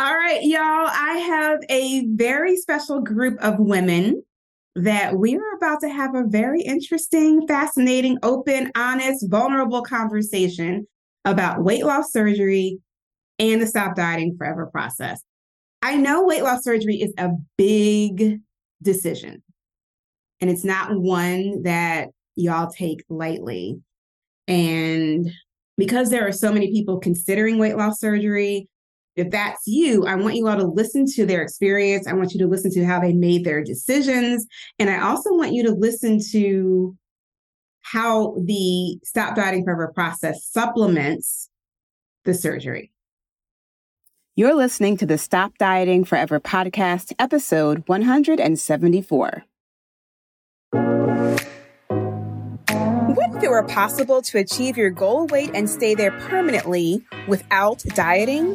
All right, y'all. I have a very special group of women that we are about to have a very interesting, fascinating, open, honest, vulnerable conversation about weight loss surgery and the Stop Dieting Forever process. I know weight loss surgery is a big decision, and it's not one that y'all take lightly. And because there are so many people considering weight loss surgery, if that's you, I want you all to listen to their experience. I want you to listen to how they made their decisions. And I also want you to listen to how the Stop Dieting Forever process supplements the surgery. You're listening to the Stop Dieting Forever podcast, episode 174. What if it were possible to achieve your goal weight and stay there permanently without dieting?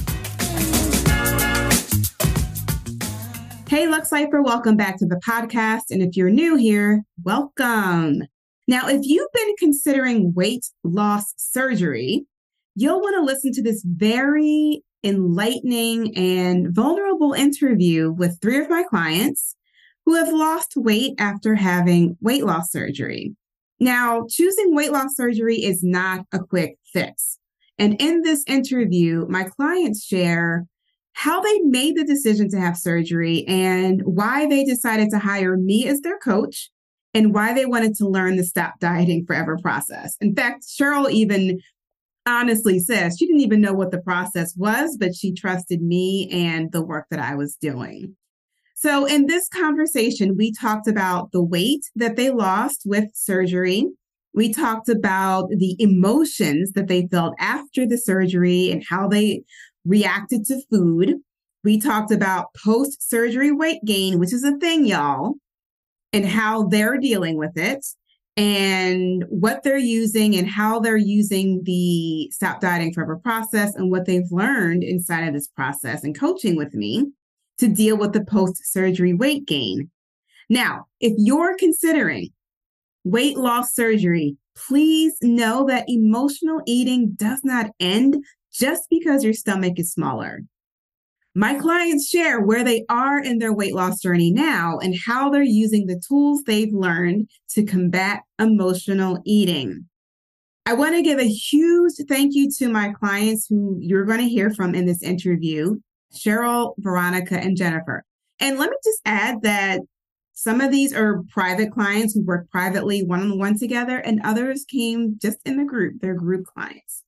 Hey, Luxe Lifer, welcome back to the podcast. And if you're new here, welcome. Now, if you've been considering weight loss surgery, you'll want to listen to this very enlightening and vulnerable interview with three of my clients who have lost weight after having weight loss surgery. Now, choosing weight loss surgery is not a quick fix. And in this interview, my clients share how they made the decision to have surgery and why they decided to hire me as their coach and why they wanted to learn the Stop Dieting Forever process. In fact, Cheryl even honestly says she didn't even know what the process was, but she trusted me and the work that I was doing. So, in this conversation, we talked about the weight that they lost with surgery. We talked about the emotions that they felt after the surgery and how they reacted to food. We talked about post surgery weight gain, which is a thing, y'all, and how they're dealing with it and what they're using and how they're using the Stop Dieting Forever process and what they've learned inside of this process and coaching with me to deal with the post surgery weight gain. Now, if you're considering weight loss surgery, please know that emotional eating does not end just because your stomach is smaller. My clients share where they are in their weight loss journey now and how they're using the tools they've learned to combat emotional eating. I want to give a huge thank you to my clients who you're going to hear from in this interview Cheryl, Veronica, and Jennifer. And let me just add that some of these are private clients who work privately one on one together, and others came just in the group, they're group clients.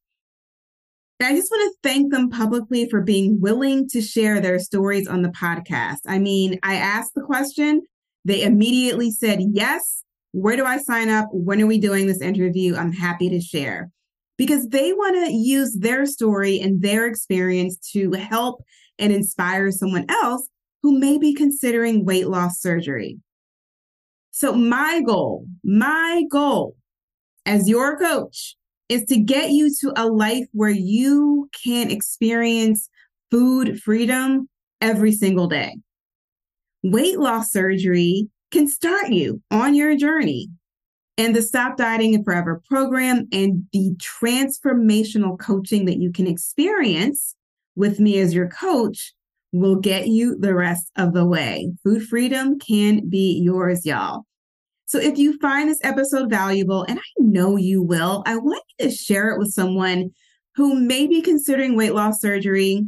I just want to thank them publicly for being willing to share their stories on the podcast. I mean, I asked the question, they immediately said yes. Where do I sign up? When are we doing this interview? I'm happy to share because they want to use their story and their experience to help and inspire someone else who may be considering weight loss surgery. So, my goal, my goal as your coach is to get you to a life where you can experience food freedom every single day. Weight loss surgery can start you on your journey. And the Stop Dieting and Forever program and the transformational coaching that you can experience with me as your coach will get you the rest of the way. Food freedom can be yours, y'all. So if you find this episode valuable, and I know you will, I want you to share it with someone who may be considering weight loss surgery.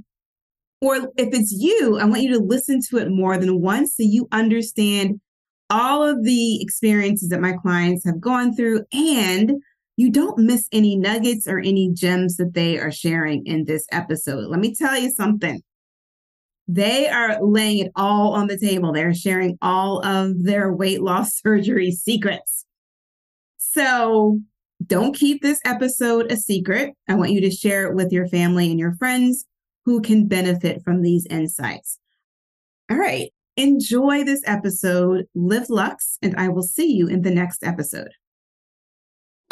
Or if it's you, I want you to listen to it more than once so you understand all of the experiences that my clients have gone through and you don't miss any nuggets or any gems that they are sharing in this episode. Let me tell you something. They are laying it all on the table. They're sharing all of their weight loss surgery secrets. So don't keep this episode a secret. I want you to share it with your family and your friends who can benefit from these insights. All right. Enjoy this episode. Live Luxe, and I will see you in the next episode.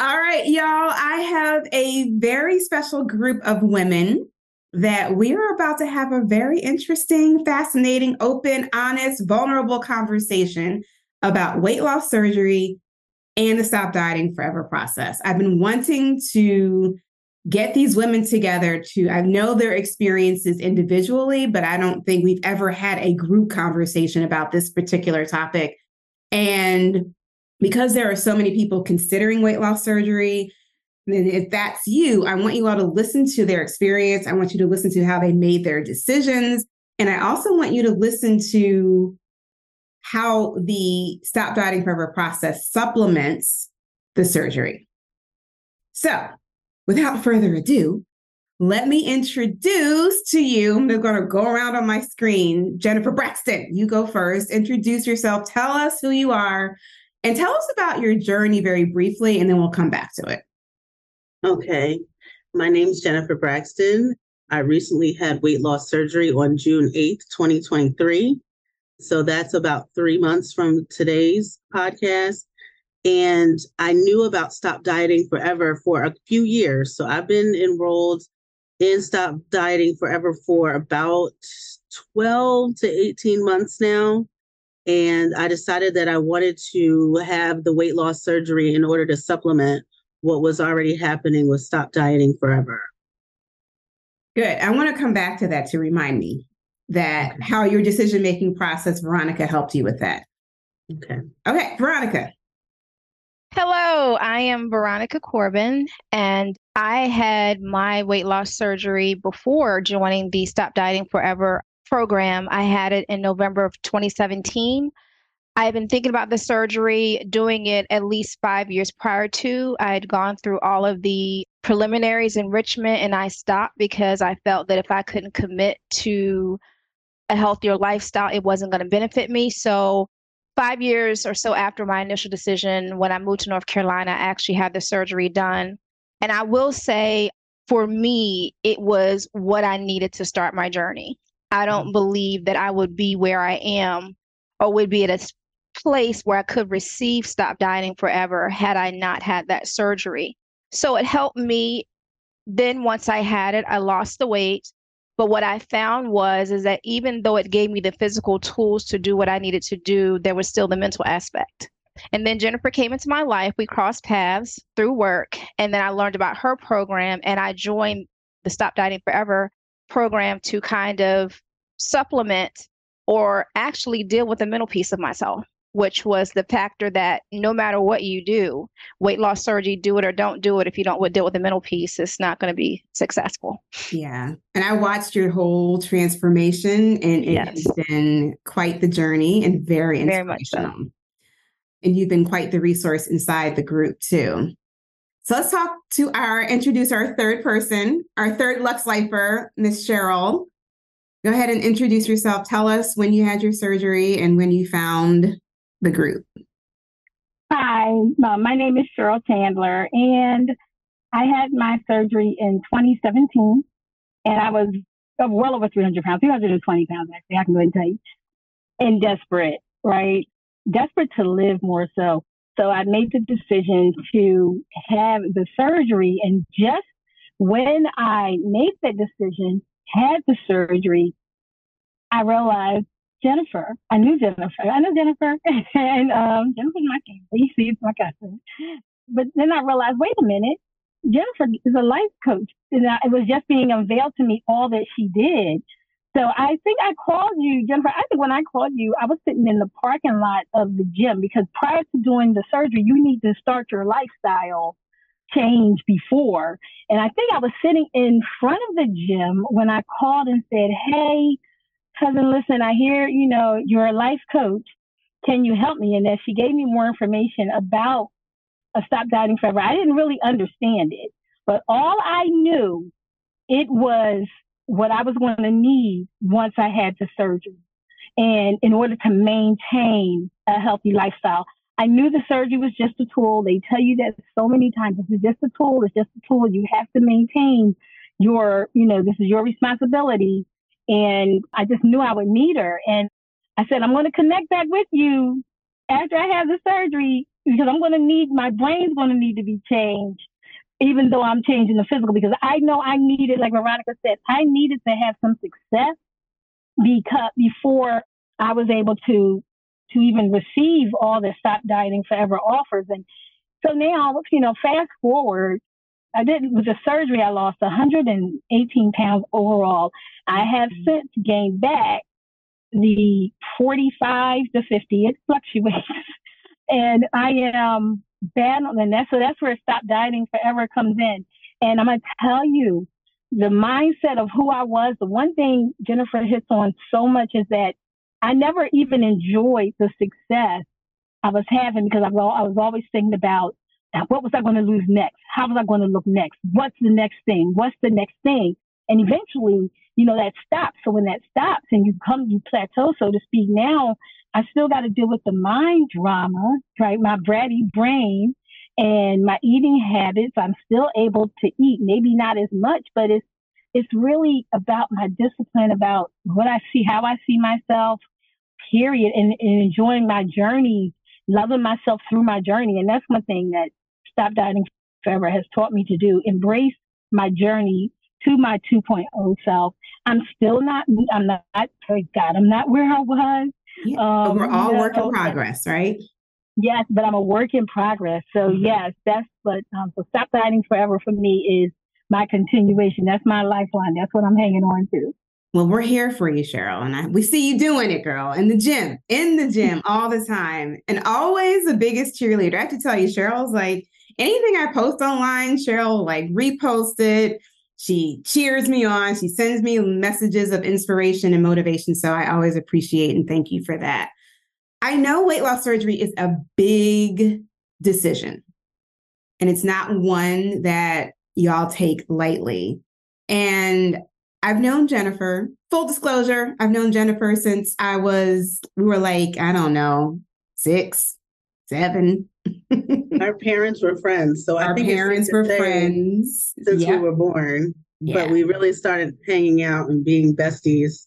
All right, y'all. I have a very special group of women that we are about to have a very interesting, fascinating, open, honest, vulnerable conversation about weight loss surgery and the Stop Dieting Forever process. I've been wanting to get these women together to I know their experiences individually, but I don't think we've ever had a group conversation about this particular topic. And because there are so many people considering weight loss surgery, and if that's you, I want you all to listen to their experience. I want you to listen to how they made their decisions. And I also want you to listen to how the Stop Dieting Forever process supplements the surgery. So, without further ado, let me introduce to you. I'm going to go around on my screen. Jennifer Braxton, you go first. Introduce yourself. Tell us who you are and tell us about your journey very briefly, and then we'll come back to it. Okay. My name is Jennifer Braxton. I recently had weight loss surgery on June 8th, 2023. So that's about three months from today's podcast. And I knew about Stop Dieting Forever for a few years. So I've been enrolled in Stop Dieting Forever for about 12 to 18 months now. And I decided that I wanted to have the weight loss surgery in order to supplement what was already happening was Stop Dieting Forever. Good. I want to come back to that to remind me that okay. how your decision making process, Veronica, helped you with that. Okay. Okay, Veronica. Hello, I am Veronica Corbin, and I had my weight loss surgery before joining the Stop Dieting Forever program. I had it in November of 2017. I had been thinking about the surgery, doing it at least five years prior to. I had gone through all of the preliminaries, enrichment, and I stopped because I felt that if I couldn't commit to a healthier lifestyle, it wasn't going to benefit me. So, five years or so after my initial decision, when I moved to North Carolina, I actually had the surgery done. And I will say, for me, it was what I needed to start my journey. I don't mm-hmm. believe that I would be where I am or would be at a place where I could receive Stop Dieting Forever had I not had that surgery. So it helped me. Then once I had it, I lost the weight. But what I found was is that even though it gave me the physical tools to do what I needed to do, there was still the mental aspect. And then Jennifer came into my life. We crossed paths through work. And then I learned about her program and I joined the Stop Dieting Forever program to kind of supplement or actually deal with the mental piece of myself which was the factor that no matter what you do, weight loss surgery, do it or don't do it, if you don't deal with the mental piece, it's not going to be successful. Yeah. And I watched your whole transformation, and it yes. has been quite the journey and very inspirational. Very much so. And you've been quite the resource inside the group, too. So let's talk to our introduce our third person, our third Luxe Lifer, Miss Cheryl. Go ahead and introduce yourself. Tell us when you had your surgery and when you found the group? Hi, uh, my name is Cheryl Chandler, and I had my surgery in 2017, and I was well over 300 pounds, 320 pounds actually, I can go and tell you, and desperate, right? Desperate to live more so. So I made the decision to have the surgery, and just when I made that decision, had the surgery, I realized Jennifer. I knew Jennifer. I know Jennifer, and um, Jennifer's my cousin. She's my cousin. But then I realized, wait a minute, Jennifer is a life coach. And it was just being unveiled to me all that she did. So I think I called you, Jennifer. I think when I called you, I was sitting in the parking lot of the gym because prior to doing the surgery, you need to start your lifestyle change before. And I think I was sitting in front of the gym when I called and said, Hey, cousin, listen, I hear, you know, you're a life coach. Can you help me? And then she gave me more information about a Stop Dieting Forever. I didn't really understand it, but all I knew it was what I was going to need once I had the surgery. And in order to maintain a healthy lifestyle, I knew the surgery was just a tool. They tell you that so many times. This is just a tool. It's just a tool. You have to maintain your, you know, this is your responsibility and I just knew I would need her. And I said, I'm going to connect back with you after I have the surgery because I'm going to need, my brain's going to need to be changed, even though I'm changing the physical, because I know I needed, like Veronica said, I needed to have some success because before I was able to to even receive all the Stop Dieting Forever offers. And so now, you know, fast forward, I did with the surgery, I lost 118 pounds overall. I have mm-hmm. since gained back the 45 to 50. It fluctuates. and I am battling that. So that's where Stop Dieting Forever comes in. And I'm going to tell you, the mindset of who I was, the one thing Jennifer hits on so much is that I never even enjoyed the success I was having because I was always thinking about what was I going to lose next? How was I going to look next? What's the next thing? What's the next thing? And eventually, you know, that stops. So when that stops and you come, you plateau, so to speak, now I still got to deal with the mind drama, right? My bratty brain and my eating habits. I'm still able to eat, maybe not as much, but it's, it's really about my discipline, about what I see, how I see myself, period, and, and enjoying my journey, loving myself through my journey. And that's one thing that Stop Dieting Forever has taught me to do. Embrace my journey to my 2.0 self. I'm still not, I'm not, God, I'm not where I was. Yeah, um, we're all work in progress, right? Yes, but I'm a work in progress. So mm-hmm. yes, that's what, um, so Stop Dieting Forever for me is my continuation. That's my lifeline. That's what I'm hanging on to. Well, we're here for you, Cheryl. And I, we see you doing it, girl, in the gym, in the gym all the time. And always the biggest cheerleader. I have to tell you, Cheryl's like, anything I post online, Cheryl like repost it. She cheers me on. She sends me messages of inspiration and motivation. So I always appreciate and thank you for that. I know weight loss surgery is a big decision, and it's not one that y'all take lightly. And I've known Jennifer, full disclosure, I've known Jennifer since I was, we were like, I don't know, six, seven, our parents were friends, so our I think parents were friends since we were born. Yeah. But we really started hanging out and being besties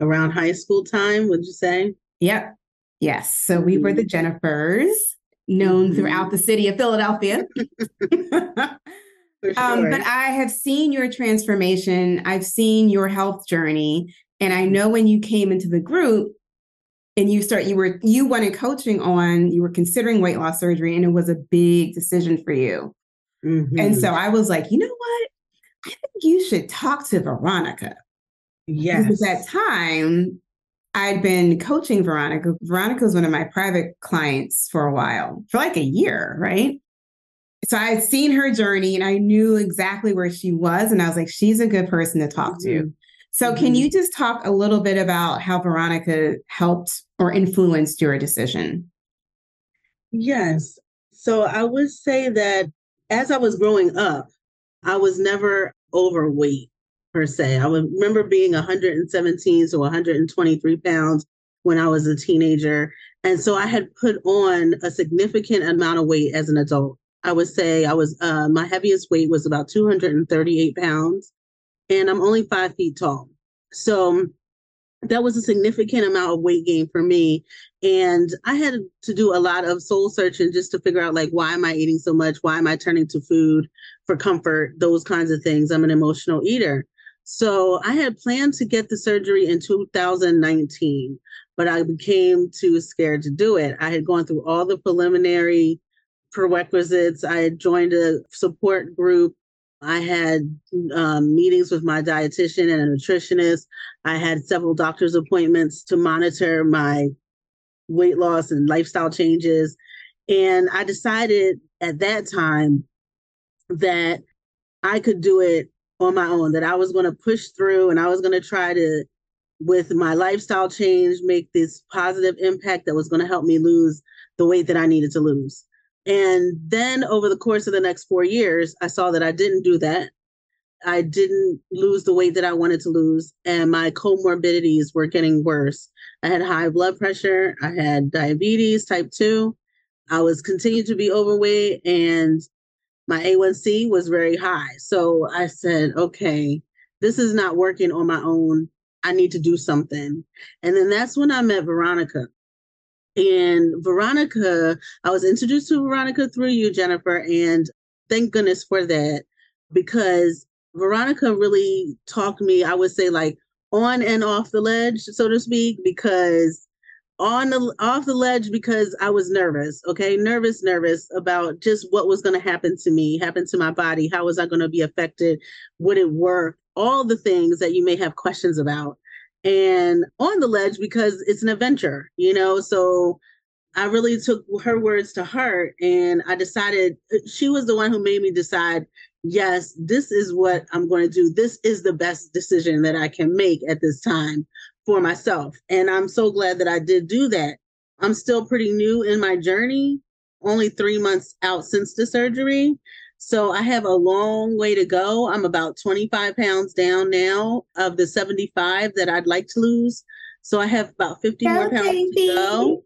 around high school time. Would you say? Yep. Yes. So mm-hmm. we were the mm-hmm. Jennifers, known mm-hmm. throughout the city of Philadelphia. Sure. um, but I have seen your transformation. I've seen your health journey. And I know when you came into the group, and you start you were you wanted coaching on you were considering weight loss surgery and it was a big decision for you. Mm-hmm. and so i was like you know what? I think you should talk to veronica. Yes because at that time i'd been coaching veronica. Veronica was one of my private clients for a while for like a year right? So i had seen her journey and i knew exactly where she was and i was like she's a good person to talk mm-hmm. So, mm-hmm. can you just talk a little bit about how Veronica helped or influenced your decision? Yes. So, I would say that as I was growing up, I was never overweight per se. I remember being 117 to 123 pounds when I was a teenager. And so I had put on a significant amount of weight as an adult. I would say I was, uh, my heaviest weight was about 238 pounds and I'm only five feet tall. So that was a significant amount of weight gain for me. And I had to do a lot of soul searching just to figure out like, why am I eating so much? Why am I turning to food for comfort? Those kinds of things. I'm an emotional eater. So I had planned to get the surgery in 2019, but I became too scared to do it. I had gone through all the preliminary prerequisites. I had joined a support group I had um, meetings with my dietitian and a nutritionist. I had several doctor's appointments to monitor my weight loss and lifestyle changes. And I decided at that time that I could do it on my own, that I was going to push through and I was going to try to, with my lifestyle change, make this positive impact that was going to help me lose the weight that I needed to lose. And then over the course of the next four years, I saw that I didn't do that. I didn't lose the weight that I wanted to lose, and my comorbidities were getting worse. I had high blood pressure, I had diabetes type 2. I was continued to be overweight, and my A1C was very high. So I said, okay, this is not working on my own. I need to do something. And then that's when I met Veronica. And Veronica, I was introduced to Veronica through you, Jennifer, and thank goodness for that because Veronica really talked me, I would say, like on and off the ledge, so to speak, because on the off the ledge because I was nervous, okay? Nervous, nervous about just what was going to happen to me, happen to my body, how was I going to be affected, would it work, all the things that you may have questions about. And on the ledge because it's an adventure, you know? So I really took her words to heart and I decided uh, she was the one who made me decide yes, this is what I'm going to do. This is the best decision that I can make at this time for myself. And I'm so glad that I did do that. I'm still pretty new in my journey, only three months out since the surgery. So I have a long way to go. I'm about 25 pounds down now of the 75 that I'd like to lose. So I have about 50 go more pounds to go.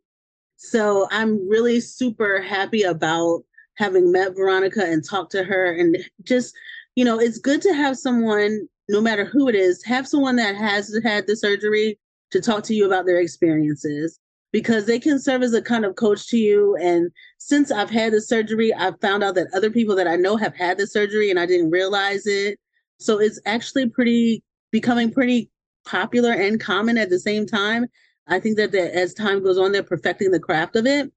So I'm really super happy about having met Veronica and talked to her and just, you know, it's good to have someone, no matter who it is, have someone that has had the surgery to talk to you about their experiences because they can serve as a kind of coach to you. And since I've had the surgery, I've found out that other people that I know have had the surgery and I didn't realize it. So it's actually pretty becoming pretty popular and common at the same time. I think that the, as time goes on, they're perfecting the craft of it.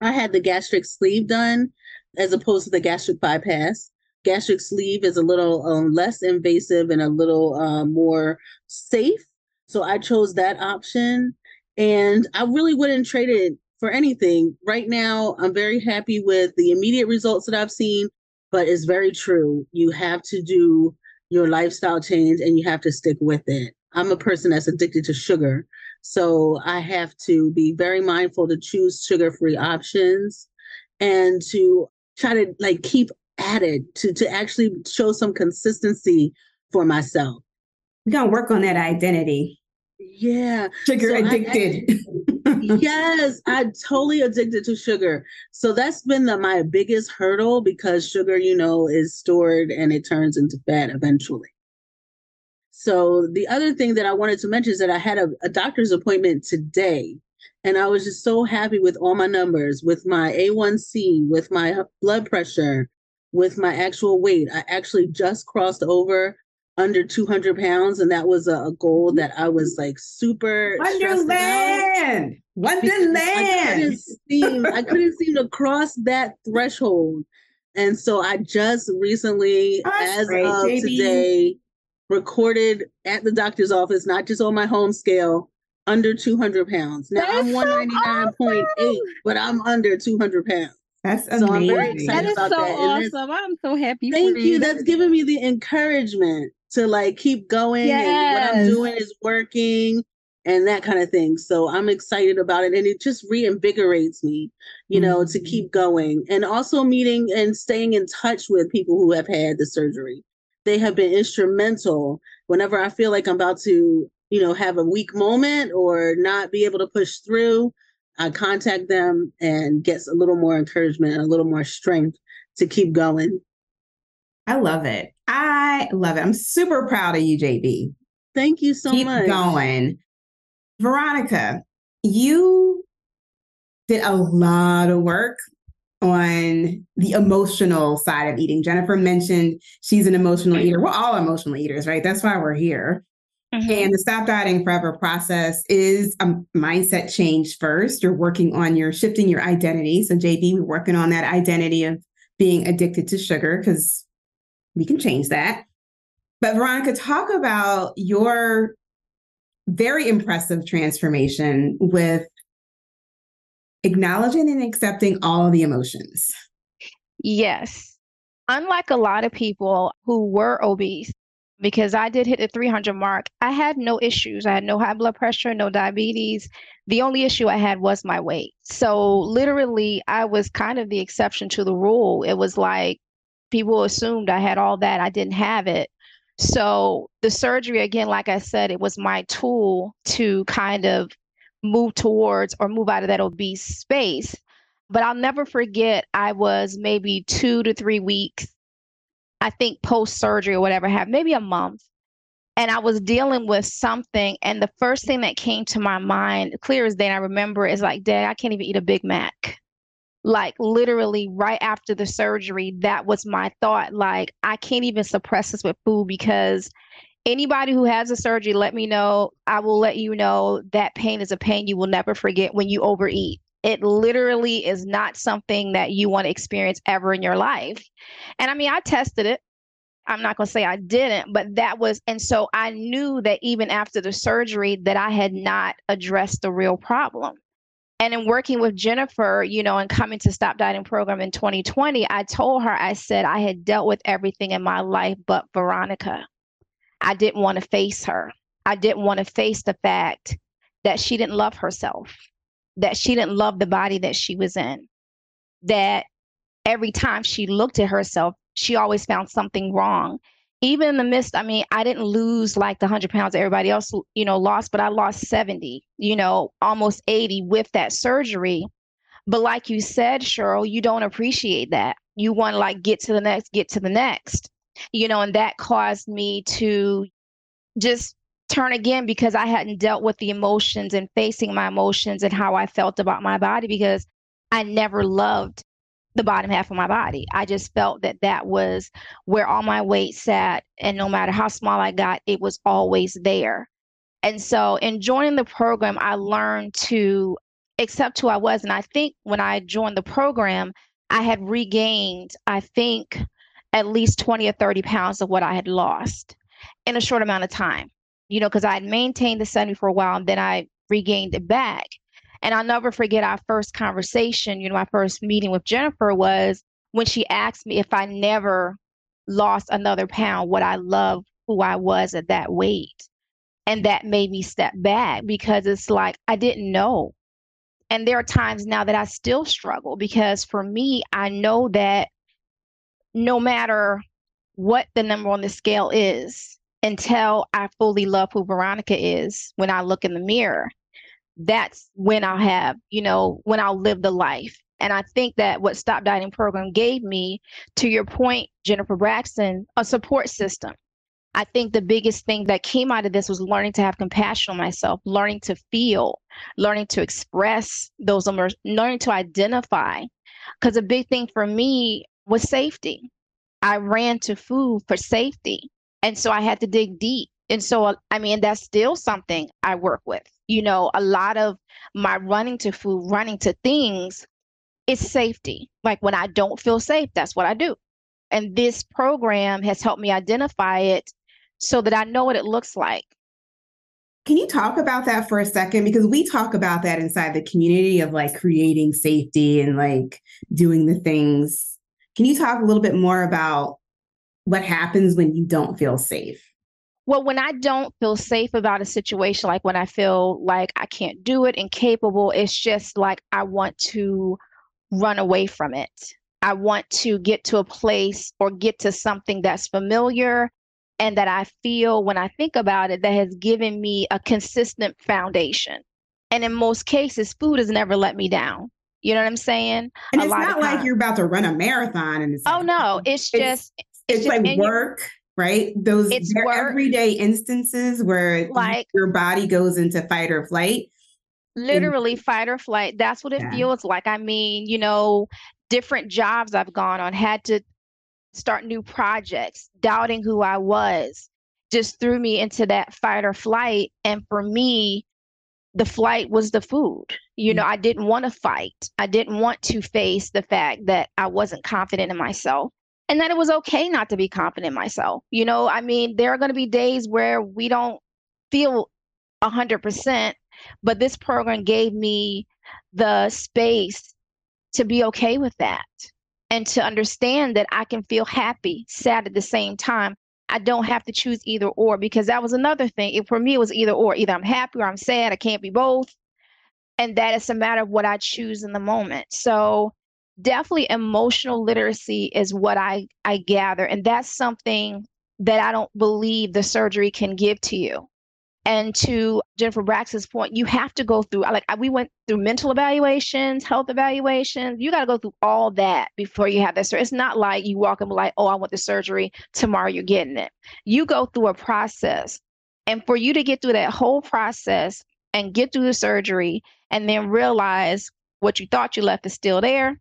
I had the gastric sleeve done as opposed to the gastric bypass. Gastric sleeve is a little um, less invasive and a little uh, more safe. So I chose that option. And I really wouldn't trade it for anything. Right now, I'm very happy with the immediate results that I've seen, but it's very true. You have to do your lifestyle change and you have to stick with it. I'm a person that's addicted to sugar. So I have to be very mindful to choose sugar free options and to try to like keep at it to, to actually show some consistency for myself. We're going to work on that identity. Yeah. Sugar so addicted. I, yes, I'm totally addicted to sugar. So that's been the, my biggest hurdle because sugar, you know, is stored and it turns into fat eventually. So the other thing that I wanted to mention is that I had a, a doctor's appointment today and I was just so happy with all my numbers, with my A1C, with my blood pressure, with my actual weight. I actually just crossed over under 200 pounds, and that was a, a goal that I was like super Wonderland, Wonderland. I couldn't, seem, I couldn't seem to cross that threshold, and so I just recently, That's as great, of JB. today, recorded at the doctor's office, not just on my home scale, under 200 pounds. Now That's I'm 199.8, so awesome. but I'm under 200 pounds. That's amazing. So I'm very excited that is about so that. awesome. I'm so happy. Thank you. you. That's giving me the encouragement to like keep going yes. and what I'm doing is working and that kind of thing. So I'm excited about it. And it just reinvigorates me, you know, mm-hmm. to keep going. And also meeting and staying in touch with people who have had the surgery they have been instrumental whenever I feel like I'm about to, you know, have a weak moment or not be able to push through. I contact them and get a little more encouragement and a little more strength to keep going. I love it. I love it. I'm super proud of you, JB. Thank you so keep much. Keep going. Veronica, you did a lot of work on the emotional side of eating. Jennifer mentioned she's an emotional eater. We're all emotional eaters, right? That's why we're here. Mm-hmm. And the Stop Dieting Forever process is a mindset change first. You're working on your shifting your identity. So, JB, we're working on that identity of being addicted to sugar because we can change that. But, Veronica, talk about your very impressive transformation with acknowledging and accepting all of the emotions. Yes. Unlike a lot of people who were obese, because I did hit the 300 mark, I had no issues. I had no high blood pressure, no diabetes. The only issue I had was my weight. So, literally, I was kind of the exception to the rule. It was like people assumed I had all that, I didn't have it. So, the surgery, again, like I said, it was my tool to kind of move towards or move out of that obese space. But I'll never forget, I was maybe two to three weeks, I think post surgery or whatever, have maybe a month. and I was dealing with something. And the first thing that came to my mind, clear as day, I remember, is like, Dad, I can't even eat a Big Mac. Like literally right after the surgery, that was my thought. Like, I can't even suppress this with food because anybody who has a surgery, let me know. I will let you know that pain is a pain you will never forget when you overeat. It literally is not something that you want to experience ever in your life. And I mean, I tested it. I'm not going to say I didn't, but that was, and so I knew that even after the surgery, that I had not addressed the real problem. And in working with Jennifer, you know, and coming to Stop Dieting program in 2020, I told her, I said, I had dealt with everything in my life but Veronica. I didn't want to face her. I didn't want to face the fact that she didn't love herself, that she didn't love the body that she was in, that every time she looked at herself, she always found something wrong. Even in the midst, I mean, I didn't lose like the 100 pounds everybody else, you know, lost, but I lost 70, you know, almost 80 with that surgery. But like you said, Cheryl, you don't appreciate that. You want to like get to the next, get to the next, you know, and that caused me to just turn again because I hadn't dealt with the emotions and facing my emotions and how I felt about my body because I never loved the bottom half of my body. I just felt that that was where all my weight sat. And no matter how small I got, it was always there. And so, in joining the program, I learned to accept who I was. And I think when I joined the program, I had regained, I think, at least 20 or 30 pounds of what I had lost in a short amount of time, you know, because I had maintained the 70 for a while and then I regained it back. And I'll never forget our first conversation, you know, my first meeting with Jennifer was when she asked me if I never lost another pound, would I love who I was at that weight? And that made me step back because it's like I didn't know. And there are times now that I still struggle because for me, I know that no matter what the number on the scale is, until I fully love who Veronica is when I look in the mirror, that's when I'll have, you know, when I'll live the life. And I think that what Stop Dieting program gave me, to your point, Jennifer Braxton, a support system. I think the biggest thing that came out of this was learning to have compassion on myself, learning to feel, learning to express those emotions, learning to identify. Because a big thing for me was safety. I ran to food for safety. And so I had to dig deep. And so, I mean, that's still something I work with you know, a lot of my running to food, running to things is safety. Like when I don't feel safe, that's what I do. And this program has helped me identify it so that I know what it looks like. Can you talk about that for a second? Because we talk about that inside the community of like creating safety and like doing the things. Can you talk a little bit more about what happens when you don't feel safe? Well, when I don't feel safe about a situation, like when I feel like I can't do it, incapable, it's just like I want to run away from it. I want to get to a place or get to something that's familiar and that I feel when I think about it that has given me a consistent foundation. And in most cases, food has never let me down. You know what I'm saying? And a it's not like you're about to run a marathon and it's Oh no, it's, it's just it's, it's just, like work right? Those everyday instances where like your body goes into fight or flight. Literally and, fight or flight. That's what it yeah. feels like. I mean, you know, different jobs I've gone on, had to start new projects, doubting who I was, just threw me into that fight or flight. And for me, the flight was the food. You know, mm. I didn't want to fight. I didn't want to face the fact that I wasn't confident in myself and that it was okay not to be confident myself. You know, I mean, there are going to be days where we don't feel 100%, but this program gave me the space to be okay with that and to understand that I can feel happy, sad at the same time. I don't have to choose either or because that was another thing. It, for me, it was either or. Either I'm happy or I'm sad. I can't be both. And that is a matter of what I choose in the moment. So definitely emotional literacy is what I, I gather. And that's something that I don't believe the surgery can give to you. And to Jennifer Braxton's point, you have to go through, like we went through mental evaluations, health evaluations. You got to go through all that before you have this. It's not like you walk in like, oh, I want the surgery tomorrow, you're getting it. You go through a process And for you to get through that whole process and get through the surgery and then realize what you thought you left is still there,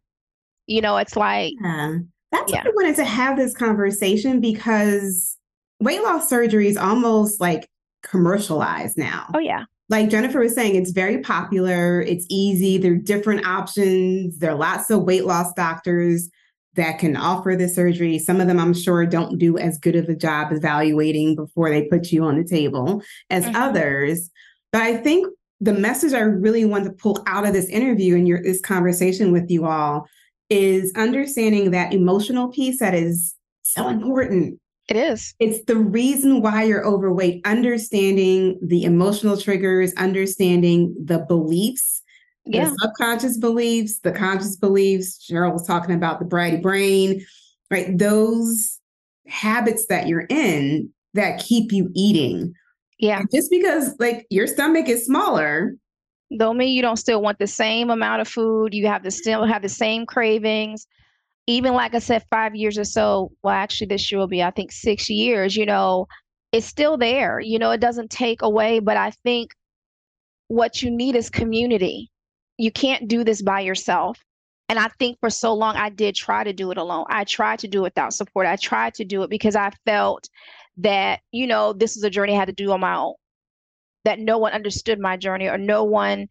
you know, it's like. Yeah. That's yeah. why I wanted to have this conversation because weight loss surgery is almost like commercialized now. Oh, yeah. Like Jennifer was saying, it's very popular, it's easy, there are different options, there are lots of weight loss doctors that can offer the surgery. Some of them, I'm sure, don't do as good of a job evaluating before they put you on the table as mm-hmm. others. But I think the message I really want to pull out of this interview and your this conversation with you all is understanding that emotional piece that is so important. It is. It's the reason why you're overweight, understanding the emotional triggers, understanding the beliefs yeah. the subconscious beliefs, the conscious beliefs. Cheryl was talking about the bratty brain, right? Those habits that you're in that keep you eating. Yeah. Just because like your stomach is smaller. Don't mean you don't still want the same amount of food. You have to still have the same cravings. Even like I said, five years or so, well, actually this year will be, I think, six years, you know, it's still there. You know, it doesn't take away, but I think what you need is community you can't do this by yourself. And I think for so long, I did try to do it alone. I tried to do it without support. I tried to do it because I felt that, you know, this is a journey I had to do on my own, that no one understood my journey or no one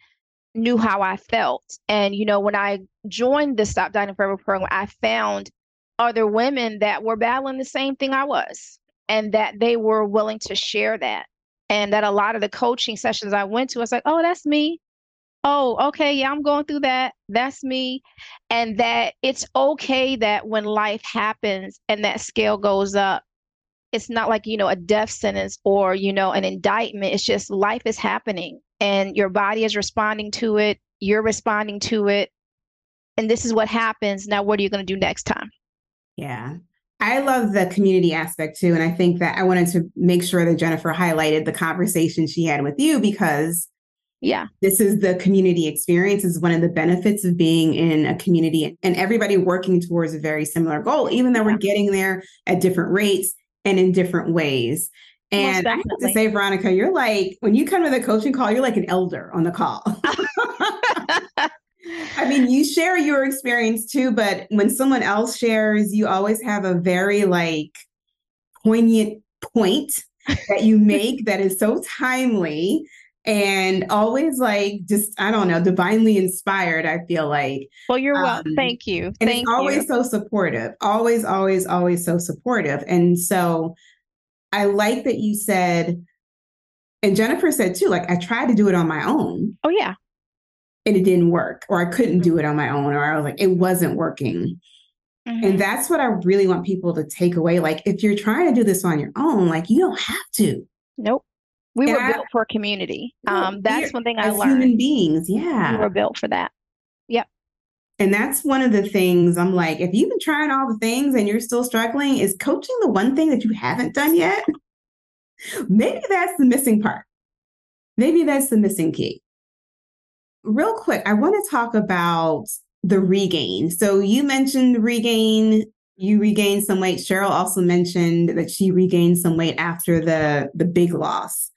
knew how I felt. And, you know, when I joined the Stop Dieting Forever program, I found other women that were battling the same thing I was and that they were willing to share that. And that a lot of the coaching sessions I went to, I was like, oh, that's me oh, okay, yeah, I'm going through that. That's me. And that it's okay that when life happens and that scale goes up, it's not like, you know, a death sentence or, you know, an indictment. It's just life is happening and your body is responding to it. You're responding to it. And this is what happens. Now, what are you going to do next time? Yeah. I love the community aspect too. And I think that I wanted to make sure that Jennifer highlighted the conversation she had with you because yeah. This is the community experience is one of the benefits of being in a community and everybody working towards a very similar goal, even though yeah. we're getting there at different rates and in different ways. And I have to say, Veronica, you're like, when you come to the coaching call, you're like an elder on the call. I mean, you share your experience too, but when someone else shares, you always have a very like poignant point that you make that is so timely and always like just I don't know, divinely inspired. I feel like. Well, you're um, well. Thank you. And Thank it's always you. so supportive. Always, always, always so supportive. And so, I like that you said, and Jennifer said too. Like I tried to do it on my own. Oh yeah. And it didn't work, or I couldn't do it on my own, or I was like, it wasn't working. Mm-hmm. And that's what I really want people to take away. Like, if you're trying to do this on your own, like you don't have to. Nope. We and were I, built for community. Um, that's one thing I learned. Human beings, yeah. We were built for that. Yep. And that's one of the things I'm like, if you've been trying all the things and you're still struggling, is coaching the one thing that you haven't done yet? Maybe that's the missing part. Maybe that's the missing key. Real quick, I want to talk about the regain. So you mentioned regain you regained some weight. Cheryl also mentioned that she regained some weight after the the big loss.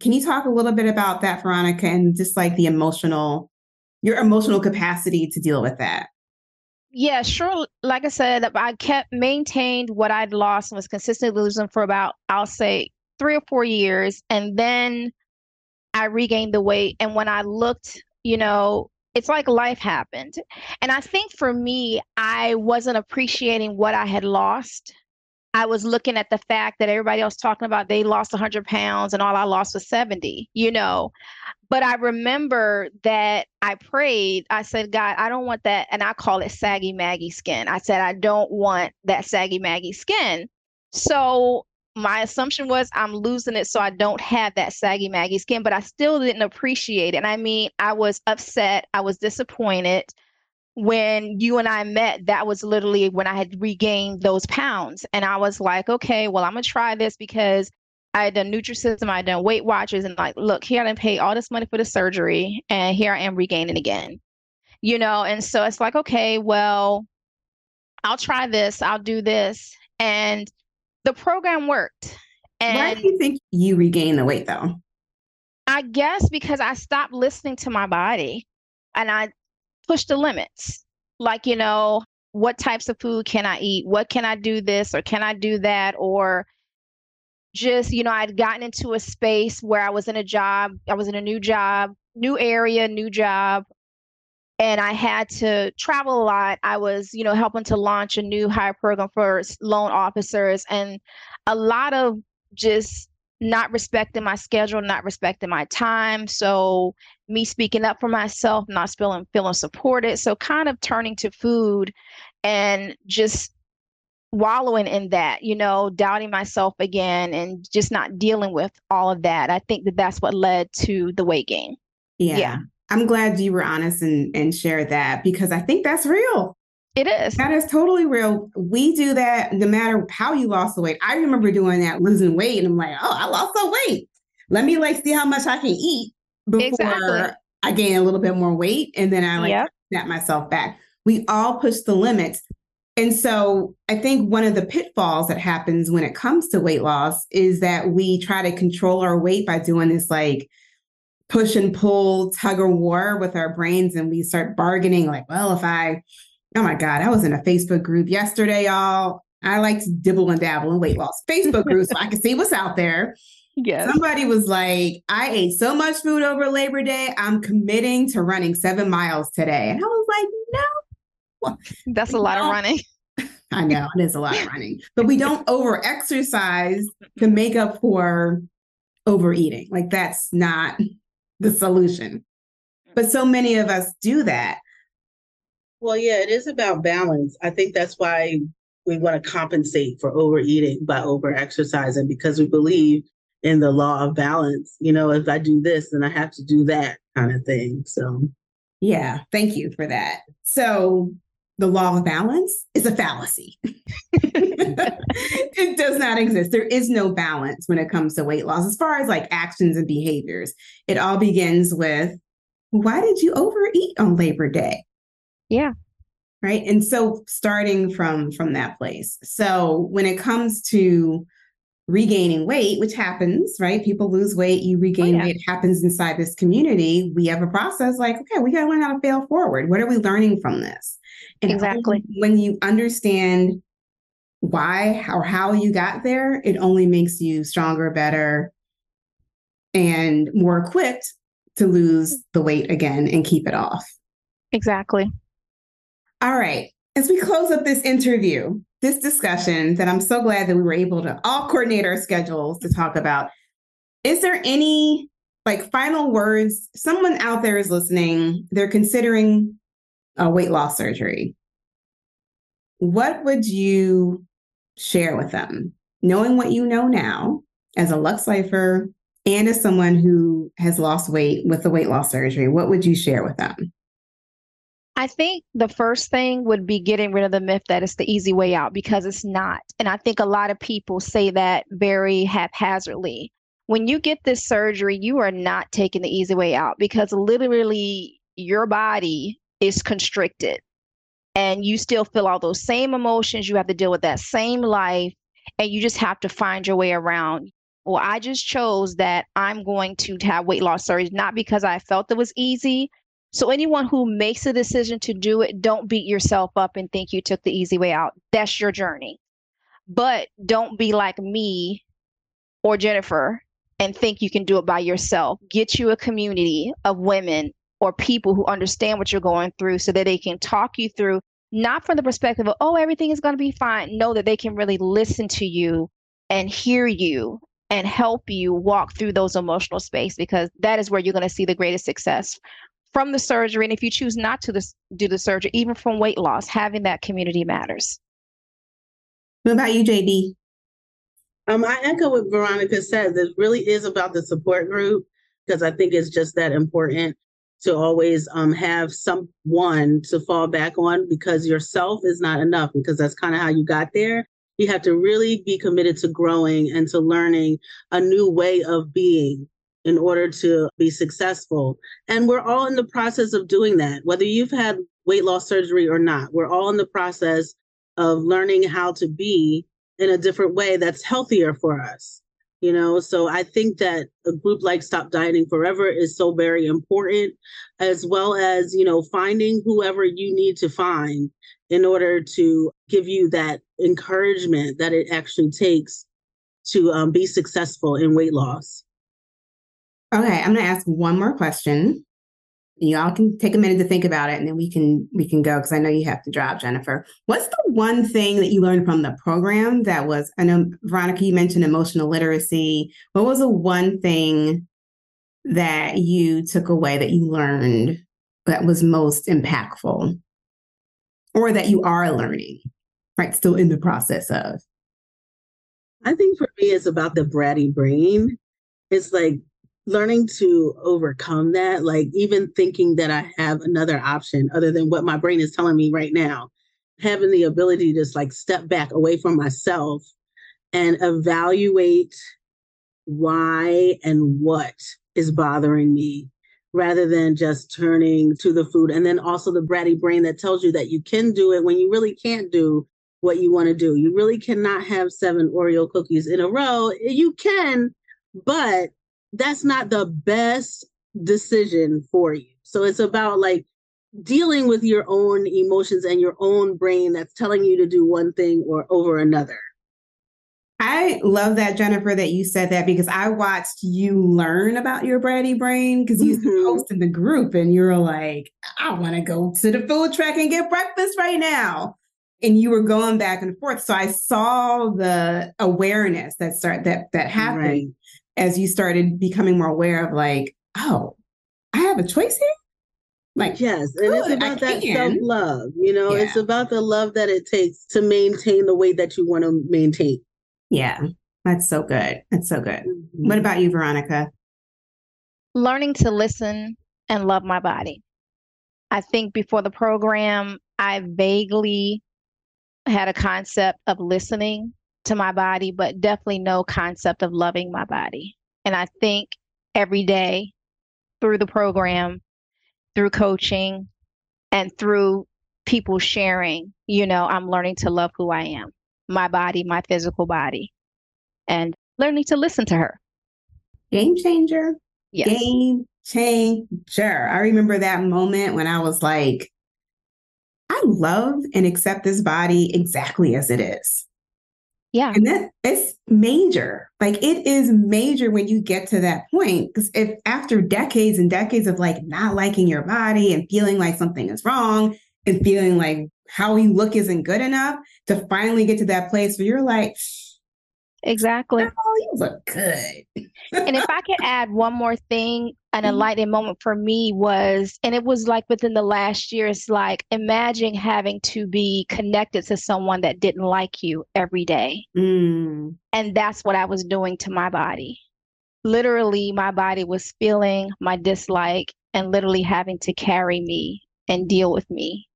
Can you talk a little bit about that, Veronica, and just like the emotional, your emotional capacity to deal with that? Yeah, sure. Like I said, I kept maintained what I'd lost and was consistently losing for about, I'll say, three or four years. And then I regained the weight. And when I looked, you know, it's like life happened. And I think for me, I wasn't appreciating what I had lost I was looking at the fact that everybody else talking about they lost 100 pounds and all I lost was 70, you know. But I remember that I prayed. I said, God, I don't want that. And I call it saggy Maggie skin. I said, I don't want that saggy Maggie skin. So my assumption was I'm losing it so I don't have that saggy Maggie skin, but I still didn't appreciate it. And I mean, I was upset. I was disappointed when you and I met, that was literally when I had regained those pounds. And I was like, okay, well, I'm going to try this because I had done Nutrisystem, I had done Weight Watchers, and like, look, here I didn't pay all this money for the surgery, and here I am regaining again. You know, and so it's like, okay, well, I'll try this, I'll do this. And the program worked. And Why do you think you regained the weight though? I guess because I stopped listening to my body and I pushed the limits. Like, you know, what types of food can I eat? What can I do this or can I do that? Or just, you know, I'd gotten into a space where I was in a job, I was in a new job, new area, new job, and I had to travel a lot. I was, you know, helping to launch a new hire program for loan officers and a lot of just not respecting my schedule, not respecting my time. So me speaking up for myself, not feeling feeling supported. So kind of turning to food and just wallowing in that, you know, doubting myself again and just not dealing with all of that. I think that that's what led to the weight gain. Yeah. Yeah. I'm glad you were honest and, and shared that because I think that's real. It is. That is totally real. We do that no matter how you lost the weight. I remember doing that, losing weight, and I'm like, oh, I lost some weight. Let me like see how much I can eat before Exactly. I gain a little bit more weight. And then I like Yep. snap myself back. We all push the limits. And so I think one of the pitfalls that happens when it comes to weight loss is that we try to control our weight by doing this like push and pull tug of war with our brains and we start bargaining like, well, if I oh my God, I was in a Facebook group yesterday, y'all. I like to dibble and dabble in weight loss Facebook groups so I can see what's out there. Yes. Somebody was like, I ate so much food over Labor Day, I'm committing to running seven miles today. And I was like, no, That's a lot of running. I know it is a lot of running, but we don't over exercise to make up for overeating. Like that's not the solution. But so many of us do that. Well, yeah, it is about balance. I think that's why we want to compensate for overeating by over exercising because we believe in the law of balance. You know, if I do this, then I have to do that kind of thing. So, Yeah, thank you for that. So, the law of balance is a fallacy. it does not exist. There is no balance when it comes to weight loss as far as like actions and behaviors. It all begins with why did you overeat on Labor Day? Yeah. Right? And so starting from from that place. So, when it comes to regaining weight, which happens, right? People lose weight, you regain Oh, yeah. weight, it happens inside this community. We have a process like, okay, we got to learn how to fail forward. What are we learning from this? And Exactly. when you understand why or how you got there, it only makes you stronger, better, and more equipped to lose the weight again and keep it off. Exactly. All right. As we close up this interview, this discussion that I'm so glad that we were able to all coordinate our schedules to talk about, is there any like final words? Someone out there is listening, they're considering a weight loss surgery. What would you share with them? Knowing what you know now as a Luxe Lifer and as someone who has lost weight with the weight loss surgery, what would you share with them? I think the first thing would be getting rid of the myth that it's the easy way out because it's not. And I think a lot of people say that very haphazardly. When you get this surgery, you are not taking the easy way out because literally your body is constricted and you still feel all those same emotions. You have to deal with that same life and you just have to find your way around. Well, I just chose that I'm going to have weight loss surgery, not because I felt it was easy, so anyone who makes a decision to do it, don't beat yourself up and think you took the easy way out. That's your journey. But don't be like me or Jennifer and think you can do it by yourself. Get you a community of women or people who understand what you're going through so that they can talk you through, not from the perspective of, oh, everything is going to be fine. Know that they can really listen to you and hear you and help you walk through those emotional space because that is where you're going to see the greatest success from the surgery. And if you choose not to this, do the surgery, even from weight loss, having that community matters. What about you, JD? um, I echo what Veronica said. It really is about the support group because I think it's just that important to always um, have someone to fall back on because yourself is not enough because that's kind of how you got there. You have to really be committed to growing and to learning a new way of being in order to be successful. And we're all in the process of doing that, whether you've had weight loss surgery or not. We're all in the process of learning how to be in a different way that's healthier for us. you know so i think that a group like stop dieting forever is so very important as well as you know finding whoever you need to find in order to give you that encouragement that it actually takes to um, be successful in weight loss okay i'm going to ask one more question. Y'all can take a minute to think about it and then we can we can go because i know you have to drop jennifer. What's the one thing that you learned from the program that was i know veronica you mentioned emotional literacy. What was the one thing that you took away that you learned that was most impactful? Or that you are learning right still in the process of? I think for me it's about the bratty brain. It's like learning to overcome that, like even thinking that I have another option other than what my brain is telling me right now, having the ability to just like step back away from myself and evaluate why and what is bothering me rather than just turning to the food. And then also the bratty brain that tells you that you can do it when you really can't do what you want to do. You really cannot have seven Oreo cookies in a row. You can, but that's not the best decision for you. So it's about like dealing with your own emotions and your own brain that's telling you to do one thing or over another. I love that, Jennifer, that you said that because I watched you learn about your bratty brain because you mm-hmm. host in the group and you're like, I want to go to the food truck and get breakfast right now. And you were going back and forth. So I saw the awareness that start that that happened. Right as you started becoming more aware of like, oh, I have a choice here? Like, yes, and it's about that self love. You know, yeah. it's about the love that it takes to maintain the weight that you want to maintain. Yeah, that's so good. That's so good. Mm-hmm. What about you, Veronica? Learning to listen and love my body. I think before the program, I vaguely had a concept of listening to my body, but definitely no concept of loving my body. And I think every day through the program, through coaching, and through people sharing, you know, I'm learning to love who I am, my body, my physical body, and learning to listen to her. Game changer. Yes. Game changer. I remember that moment when I was like, I love and accept this body exactly as it is. Yeah. And that it's major. Like it is major when you get to that point. Because if after decades and decades of like not liking your body and feeling like something is wrong and feeling like how you look isn't good enough to finally get to that place where you're like, Exactly. Oh, you look good. and if I could add one more thing, an mm-hmm. enlightening moment for me was, and it was like within the last year, it's like imagine having to be connected to someone that didn't like you every day. Mm. And that's what I was doing to my body. Literally, my body was feeling my dislike and literally having to carry me and deal with me.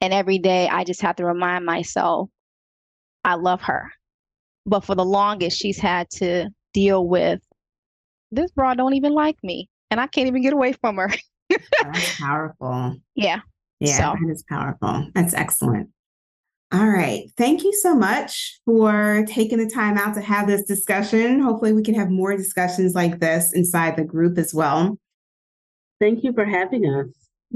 And every day I just have to remind myself, I love her. But for the longest, she's had to deal with this bra don't even like me, and I can't even get away from her. That's powerful. Yeah. Yeah, so. that is powerful. That's excellent. All right. Thank you so much for taking the time out to have this discussion. Hopefully, we can have more discussions like this inside the group as well. Thank you for having us.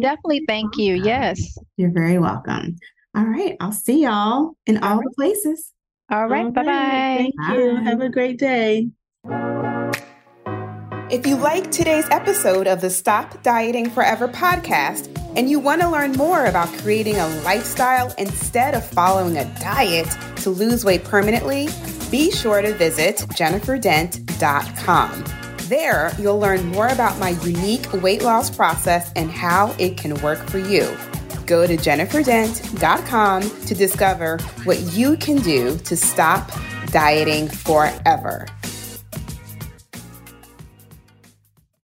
Definitely. Thank you. Yes. You're very welcome. All right. I'll see y'all in all, all right. the places. All right. Bye bye. Thank you. Have a great day. If you like today's episode of the Stop Dieting Forever podcast and you want to learn more about creating a lifestyle instead of following a diet to lose weight permanently, be sure to visit jenniferdent.com. There, you'll learn more about my unique weight loss process and how it can work for you. Go to jenniferdent.com to discover what you can do to stop dieting forever.